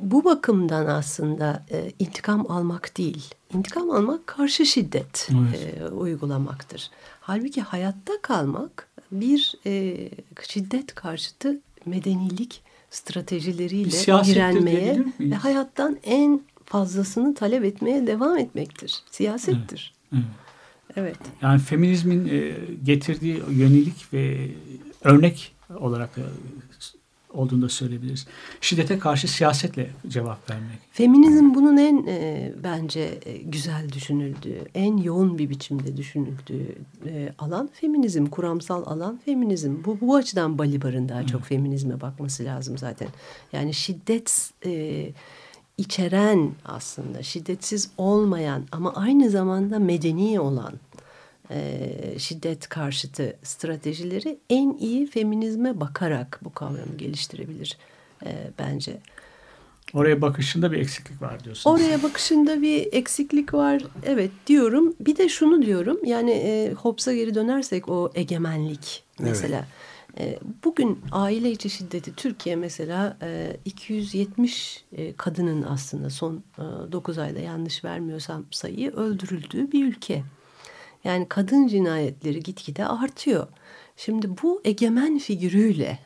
bu bakımdan aslında e, intikam almak değil, intikam almak karşı şiddet evet. e, uygulamaktır. Halbuki hayatta kalmak bir e, şiddet karşıtı medenilik stratejileriyle direnmeye ve hayattan en fazlasını talep etmeye devam etmektir. Siyasettir. Evet. evet. evet. Yani feminizmin e, getirdiği yönelik ve örnek olarak olduğunu da söyleyebiliriz. Şiddete karşı siyasetle cevap vermek. Feminizm bunun en e, bence e, güzel düşünüldüğü, en yoğun bir biçimde düşünüldüğü e, alan feminizm, kuramsal alan feminizm. Bu, bu açıdan Balibar'ın daha çok feminizme bakması lazım zaten. Yani şiddet e, içeren aslında, şiddetsiz olmayan ama aynı zamanda medeni olan e, şiddet karşıtı stratejileri en iyi feminizme bakarak bu kavramı geliştirebilir e, bence. Oraya bakışında bir eksiklik var diyorsun. Oraya bakışında bir eksiklik var. Evet diyorum. Bir de şunu diyorum. Yani e, Hobbes'a geri dönersek o egemenlik mesela. Evet. E, bugün aile içi şiddeti Türkiye mesela e, 270 e, kadının aslında son e, 9 ayda yanlış vermiyorsam sayıyı öldürüldüğü bir ülke. Yani kadın cinayetleri gitgide artıyor. Şimdi bu egemen figürüyle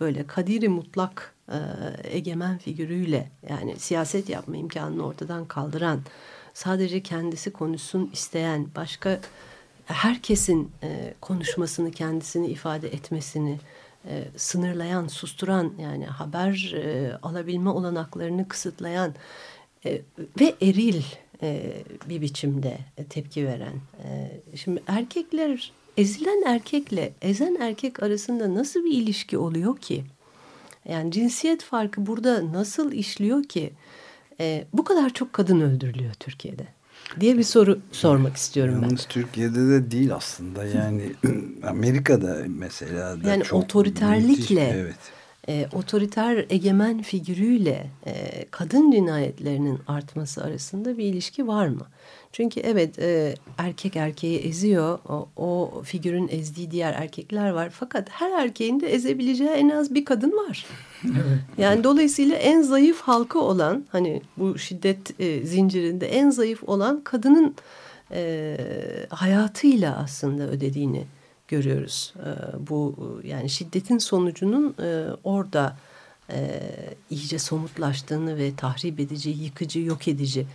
böyle kadiri mutlak e, egemen figürüyle yani siyaset yapma imkanını ortadan kaldıran sadece kendisi konuşsun isteyen başka herkesin e, konuşmasını kendisini ifade etmesini e, sınırlayan susturan yani haber e, alabilme olanaklarını kısıtlayan e, ve eril e, bir biçimde tepki veren. E, şimdi erkekler ezilen erkekle ezen erkek arasında nasıl bir ilişki oluyor ki? Yani cinsiyet farkı burada nasıl işliyor ki? E, bu kadar çok kadın öldürülüyor Türkiye'de diye bir soru sormak istiyorum Yalnız ben. Türkiye'de de değil aslında yani Amerika'da mesela da yani çok otoriterlikle müthiş, evet e, otoriter egemen figürüyle e, kadın cinayetlerinin artması arasında bir ilişki var mı? Çünkü evet e, erkek erkeği eziyor. O, o figürün ezdiği diğer erkekler var. Fakat her erkeğin de ezebileceği en az bir kadın var. Yani dolayısıyla en zayıf halka olan hani bu şiddet e, zincirinde en zayıf olan kadının e, hayatıyla aslında ödediğini görüyoruz. E, bu yani şiddetin sonucunun e, orada e, iyice somutlaştığını ve tahrip edici, yıkıcı, yok edici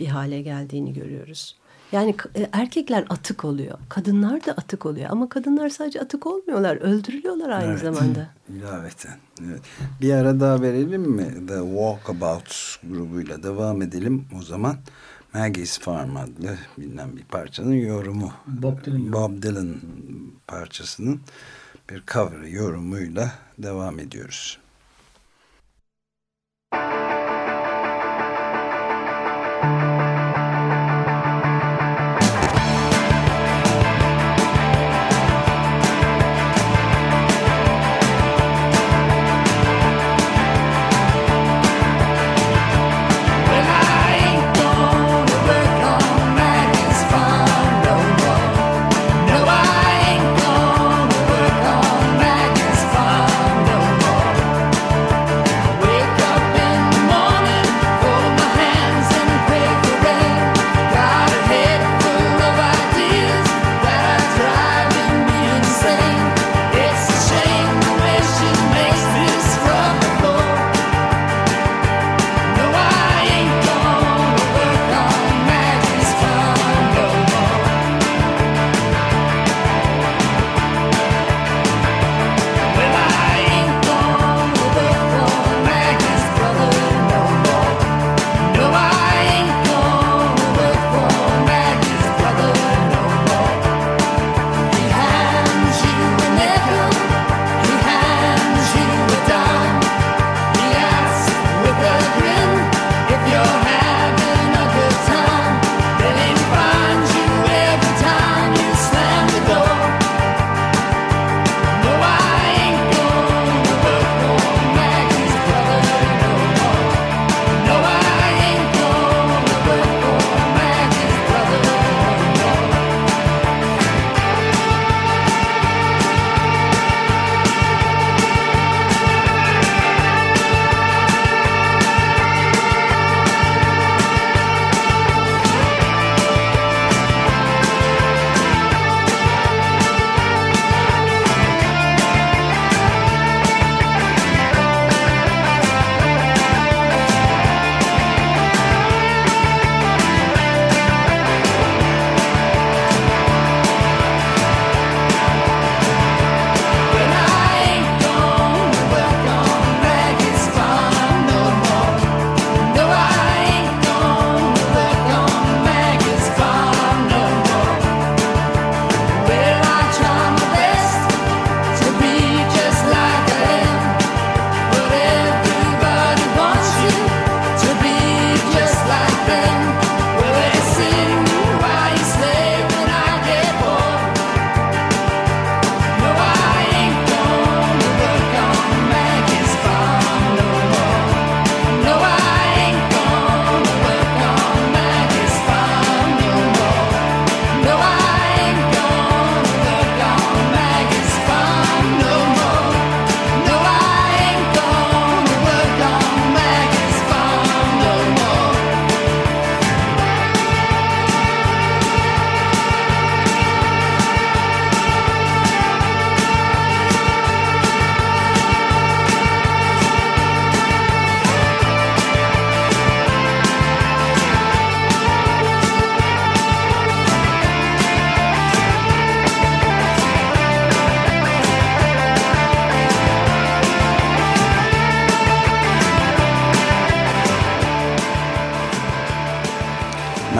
bir hale geldiğini görüyoruz. Yani e, erkekler atık oluyor. Kadınlar da atık oluyor. Ama kadınlar sadece atık olmuyorlar. Öldürülüyorlar aynı evet. zamanda. İlaveten. Evet. Bir ara daha verelim mi? The Walkabouts grubuyla devam edelim o zaman. Maggie's Farm adlı bilinen bir parçanın yorumu. Bob Dylan, Bob Dylan parçasının bir cover yorumuyla devam ediyoruz.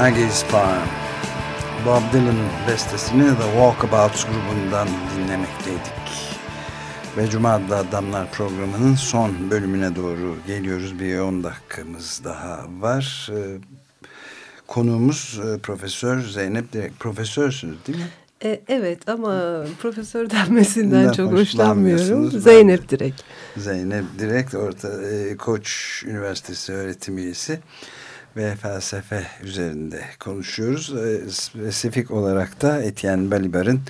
Maggie's Farm. Bob Dylan'ın bestesini The Walkabouts grubundan dinlemekteydik. Ve Cuma adlı Adamlar programının son bölümüne doğru geliyoruz. Bir 10 dakikamız daha var. Ee, konuğumuz e, Profesör Zeynep Direk. Profesörsünüz değil mi? E, evet ama profesör denmesinden çok hoşlanmıyorum. Zeynep Direk. Zeynep Direk, orta, e, Koç Üniversitesi öğretim üyesi ve felsefe üzerinde konuşuyoruz. Ee, spesifik olarak da Etienne Balibar'ın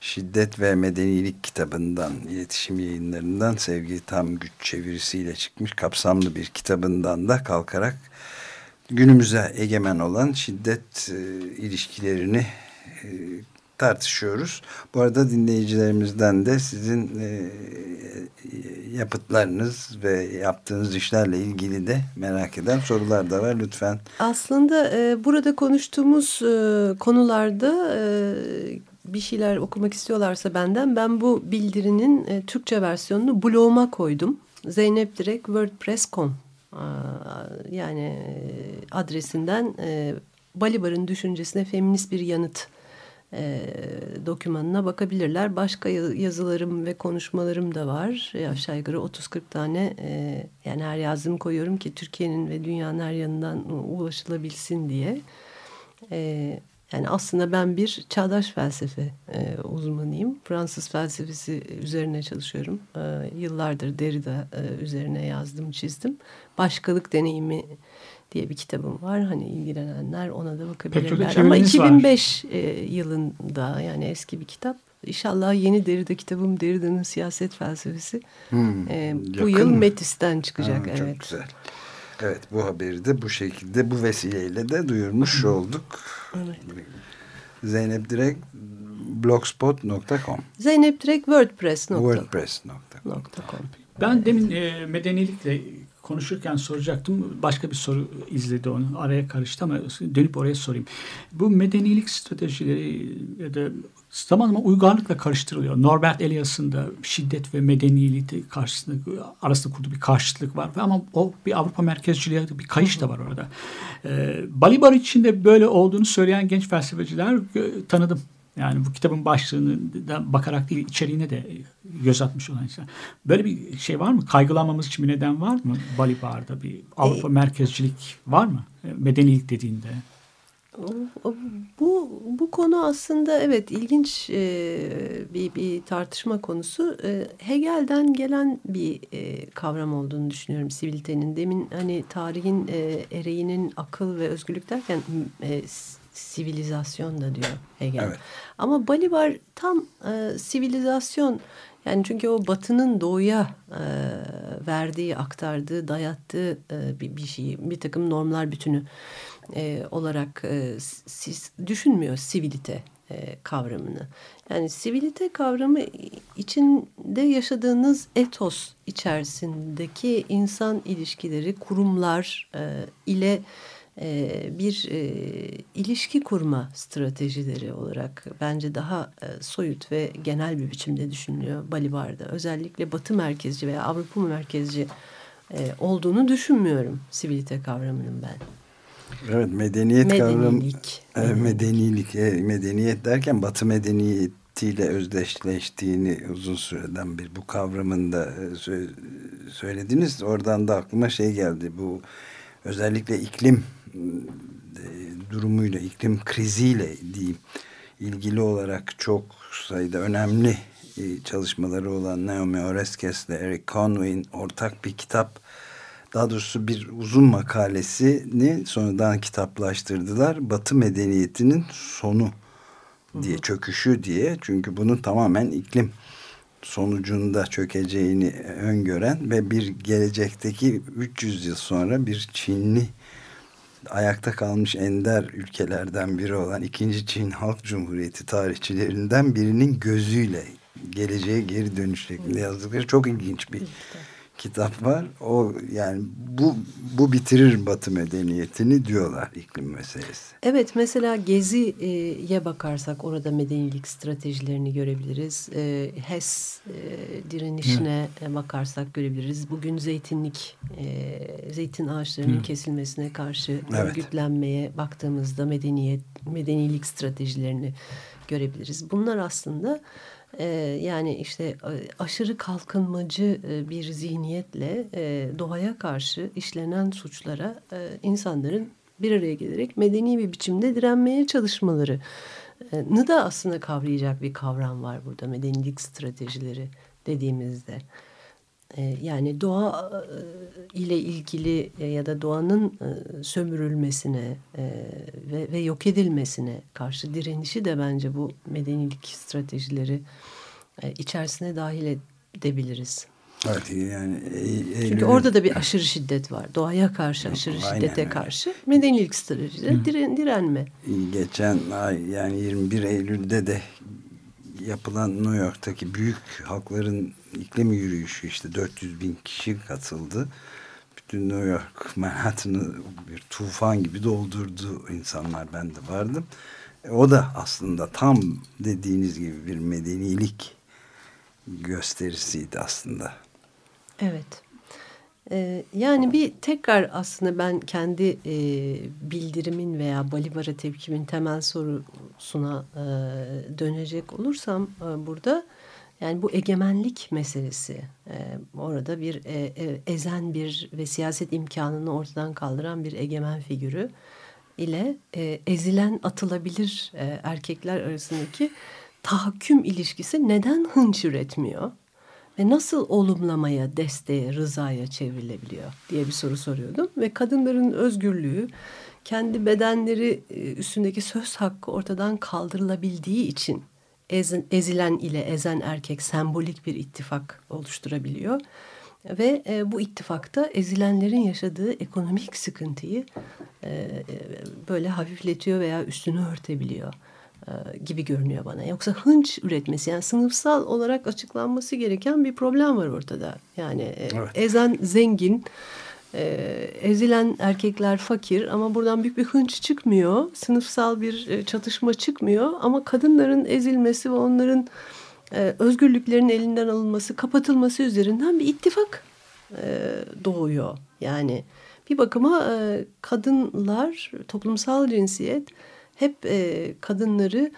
Şiddet ve Medenilik kitabından, iletişim yayınlarından sevgi tam güç çevirisiyle çıkmış kapsamlı bir kitabından da kalkarak günümüze egemen olan şiddet e, ilişkilerini e, tartışıyoruz. Bu arada dinleyicilerimizden de sizin e, yapıtlarınız ve yaptığınız işlerle ilgili de merak eden sorular da var. Lütfen. Aslında e, burada konuştuğumuz e, konularda e, bir şeyler okumak istiyorlarsa benden ben bu bildirinin e, Türkçe versiyonunu bloguma koydum. Zeynep Direkt WordPress.com yani e, adresinden e, Balibar'ın düşüncesine feminist bir yanıt e, dokümanına bakabilirler. Başka yazılarım ve konuşmalarım da var. E, aşağı yukarı 30-40 tane e, yani her yazdım koyuyorum ki Türkiye'nin ve dünyanın her yanından ulaşılabilsin diye. E, yani aslında ben bir çağdaş felsefe e, uzmanıyım. Fransız felsefesi üzerine çalışıyorum. E, yıllardır Derrida e, üzerine yazdım, çizdim. Başkalık deneyimi diye bir kitabım var. Hani ilgilenenler ona da bakabilirler. Ama 2005 e, yılında yani eski bir kitap. İnşallah yeni Derrida kitabım Derrida'nın siyaset felsefesi hmm, e, bu yıl mı? Metis'ten çıkacak. Ha, evet. Çok güzel. Evet bu haberi de bu şekilde bu vesileyle de duyurmuş olduk. Evet. Zeynep Direkt blogspot.com Zeynep Direkt WordPress.com WordPress.com Ben demin e, medenilikle konuşurken soracaktım. Başka bir soru izledi onu. Araya karıştı ama dönüp oraya sorayım. Bu medenilik stratejileri ya da zaman zaman uygarlıkla karıştırılıyor. Norbert Elias'ın da şiddet ve medeniyeti karşısında arasında kurduğu bir karşıtlık var. Ama o bir Avrupa merkezciliğe bir kayış da var orada. Ee, Balibar içinde böyle olduğunu söyleyen genç felsefeciler e, tanıdım. Yani bu kitabın başlığına bakarak değil içeriğine de göz atmış olan insan. Böyle bir şey var mı? Kaygılanmamız için bir neden var mı? Balibar'da bir Avrupa e, merkezcilik var mı? E, medenilik dediğinde. Bu bu konu aslında evet ilginç e, bir bir tartışma konusu. E, Hegel'den gelen bir e, kavram olduğunu düşünüyorum sivilitenin. Demin hani tarihin e, ereğinin akıl ve özgürlük derken e, sivilizasyon da diyor Hegel. Evet. Ama Balibar tam e, sivilizasyon yani çünkü o batının doğuya e, verdiği, aktardığı, dayattığı e, bir, bir şeyi, bir takım normlar bütünü e, olarak e, siz düşünmüyor sivilite e, kavramını. Yani sivilite kavramı içinde yaşadığınız etos içerisindeki insan ilişkileri, kurumlar e, ile bir e, ilişki kurma stratejileri olarak bence daha e, soyut ve genel bir biçimde düşünülüyor Balibar'da. Özellikle Batı merkezci veya Avrupa merkezci e, olduğunu düşünmüyorum sivilite kavramının ben. Evet medeniyet medenilik. kavramı. E, medenilik. E, medeniyet derken Batı medeniyetiyle özdeşleştiğini uzun süreden bir bu kavramın da e, söylediniz. Oradan da aklıma şey geldi. Bu özellikle iklim e, durumuyla, iklim kriziyle diyeyim ilgili olarak çok sayıda önemli e, çalışmaları olan Naomi Oreskes ile Eric Conway'in ortak bir kitap daha doğrusu bir uzun makalesini sonradan kitaplaştırdılar. Batı medeniyetinin sonu diye, çöküşü diye. Çünkü bunun tamamen iklim sonucunda çökeceğini öngören ve bir gelecekteki 300 yıl sonra bir Çinli ayakta kalmış ender ülkelerden biri olan 2. Çin Halk Cumhuriyeti tarihçilerinden birinin gözüyle geleceğe geri dönüş şeklinde yazdıkları çok ilginç bir kitap var. O yani bu bu bitirir Batı medeniyetini diyorlar iklim meselesi. Evet mesela Gezi'ye bakarsak orada medenilik stratejilerini görebiliriz. E, HES e, direnişine Hı. bakarsak görebiliriz. Bugün zeytinlik e, zeytin ağaçlarının Hı. kesilmesine karşı evet. örgütlenmeye baktığımızda medeniyet medenilik stratejilerini görebiliriz. Bunlar aslında yani işte e, aşırı kalkınmacı e, bir zihniyetle e, doğaya karşı işlenen suçlara insanların bir araya gelerek medeni bir biçimde direnmeye çalışmaları nı da aslında kavrayacak bir kavram var burada medenilik stratejileri dediğimizde. Ee, yani doğa e, ile ilgili e, ya da doğanın e, sömürülmesine ve, ve yok edilmesine karşı direnişi de bence bu medenilik stratejileri içerisine dahil edebiliriz. Evet yani Eylül... Çünkü orada da bir aşırı şiddet var. Doğaya karşı aşırı Aynen şiddete öyle. karşı medenilik stratejileri diren, direnme. Geçen ay yani 21 Eylül'de de yapılan New York'taki büyük halkların iklim yürüyüşü işte 400 bin kişi katıldı. Bütün New York Manhattan'ı bir tufan gibi doldurdu insanlar ben de vardım. E, o da aslında tam dediğiniz gibi bir medenilik gösterisiydi aslında. Evet. Ee, yani bir tekrar aslında ben kendi e, bildirimin veya Bolivar'a tepkimin temel sorusuna e, dönecek olursam e, burada yani bu egemenlik meselesi e, orada bir e, e, ezen bir ve siyaset imkanını ortadan kaldıran bir egemen figürü ile e, ezilen atılabilir e, erkekler arasındaki tahakküm ilişkisi neden hınç üretmiyor? ve nasıl olumlamaya, desteğe, rızaya çevrilebiliyor diye bir soru soruyordum. Ve kadınların özgürlüğü kendi bedenleri e, üstündeki söz hakkı ortadan kaldırılabildiği için ezilen ile ezen erkek sembolik bir ittifak oluşturabiliyor. Ve e, bu ittifakta ezilenlerin yaşadığı ekonomik sıkıntıyı e, böyle hafifletiyor veya üstünü örtebiliyor. E, gibi görünüyor bana. Yoksa hınç üretmesi yani sınıfsal olarak açıklanması gereken bir problem var ortada. Yani e, evet. ezen zengin, e, ezilen erkekler fakir ama buradan büyük bir hınç çıkmıyor. Sınıfsal bir çatışma çıkmıyor ama kadınların ezilmesi ve onların özgürlüklerinin elinden alınması, kapatılması üzerinden bir ittifak doğuyor. Yani bir bakıma kadınlar, toplumsal cinsiyet hep e, kadınları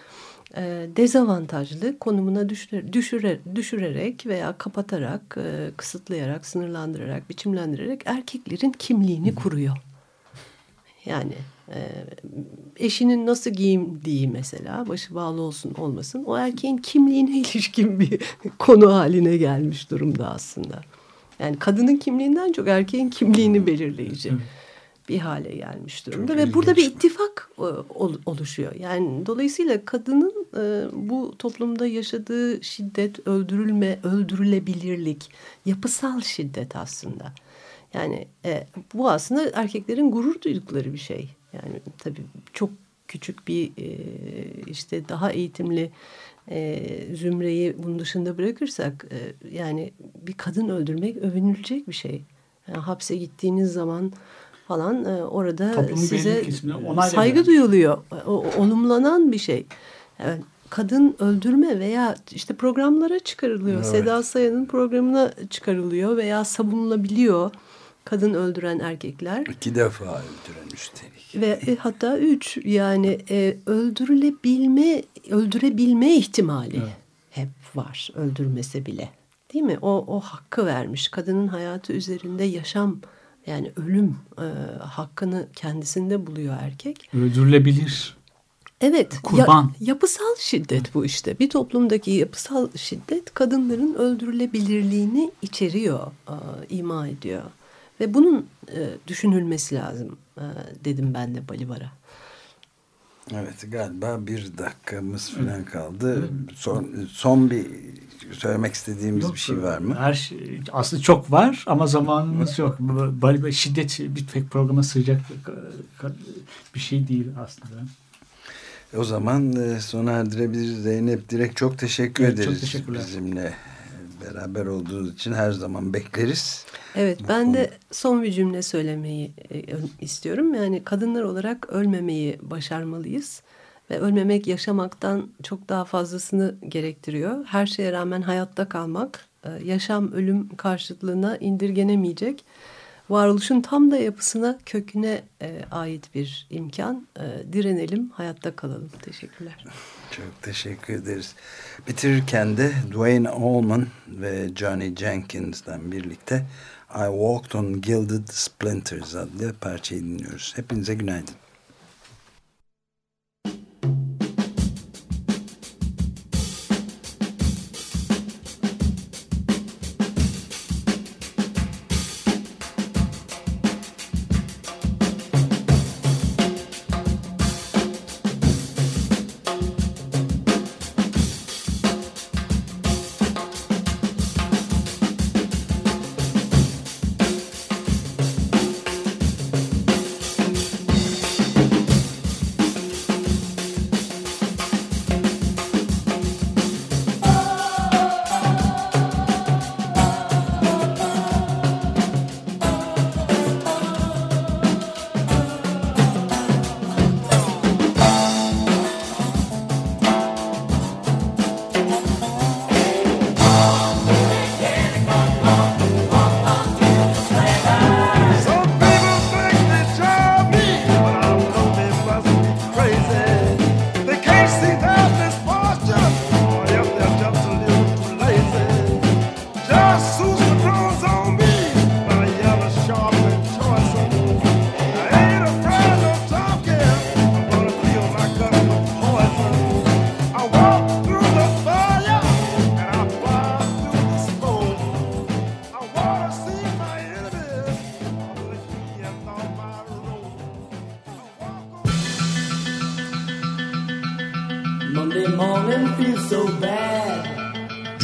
e, dezavantajlı konumuna düşüre, düşürerek veya kapatarak, e, kısıtlayarak, sınırlandırarak, biçimlendirerek erkeklerin kimliğini kuruyor. Yani e, eşinin nasıl giyindiği mesela başı bağlı olsun olmasın o erkeğin kimliğine ilişkin bir konu haline gelmiş durumda aslında. Yani kadının kimliğinden çok erkeğin kimliğini belirleyici. Evet bir hale gelmiş durumda Çok ve ilginç. burada bir ittifak e, oluşuyor. Yani dolayısıyla kadının e, bu toplumda yaşadığı şiddet, öldürülme, öldürülebilirlik, yapısal şiddet aslında. Yani e, bu aslında erkeklerin gurur duydukları bir şey. Yani tabii çok küçük bir işte daha eğitimli zümreyi bunun dışında bırakırsak yani bir kadın öldürmek övünülecek bir şey. Yani hapse gittiğiniz zaman falan e, orada Toplumun size saygı duyuluyor. O, olumlanan bir şey. Yani kadın öldürme veya işte programlara çıkarılıyor. Evet. Seda Sayan'ın programına çıkarılıyor veya savunulabiliyor kadın öldüren erkekler. İki defa öldüren üstelik. Ve e, hatta üç yani e, öldürülebilme, öldürebilme ihtimali evet. hep var öldürmese bile. Değil mi? O, o hakkı vermiş. Kadının hayatı üzerinde yaşam yani ölüm e, hakkını kendisinde buluyor erkek. Öldürülebilir. Evet. Kurban. Ya, yapısal şiddet bu işte. Bir toplumdaki yapısal şiddet kadınların öldürülebilirliğini içeriyor, e, ima ediyor. Ve bunun e, düşünülmesi lazım e, dedim ben de Balibar'a. Evet galiba bir dakikamız falan kaldı. Son, son bir söylemek istediğimiz yok, bir şey var mı? Her şey, aslında çok var ama zamanımız yok. Şiddet bir tek programa sığacak bir şey değil aslında. O zaman e, sona erdirebiliriz. Zeynep Direk çok teşekkür evet, ederiz. Çok. Bizimle beraber olduğunuz için her zaman bekleriz. Evet ben konu... de son bir cümle söylemeyi e, istiyorum. Yani kadınlar olarak ölmemeyi başarmalıyız. Ve ölmemek yaşamaktan çok daha fazlasını gerektiriyor. Her şeye rağmen hayatta kalmak e, yaşam ölüm karşıtlığına indirgenemeyecek. Varoluşun tam da yapısına köküne e, ait bir imkan. E, direnelim, hayatta kalalım. Teşekkürler. Çok teşekkür ederiz. Bitirirken de Dwayne Allman ve Johnny Jenkins'den birlikte I Walked on Gilded Splinters adlı parçayı dinliyoruz. Hepinize günaydın.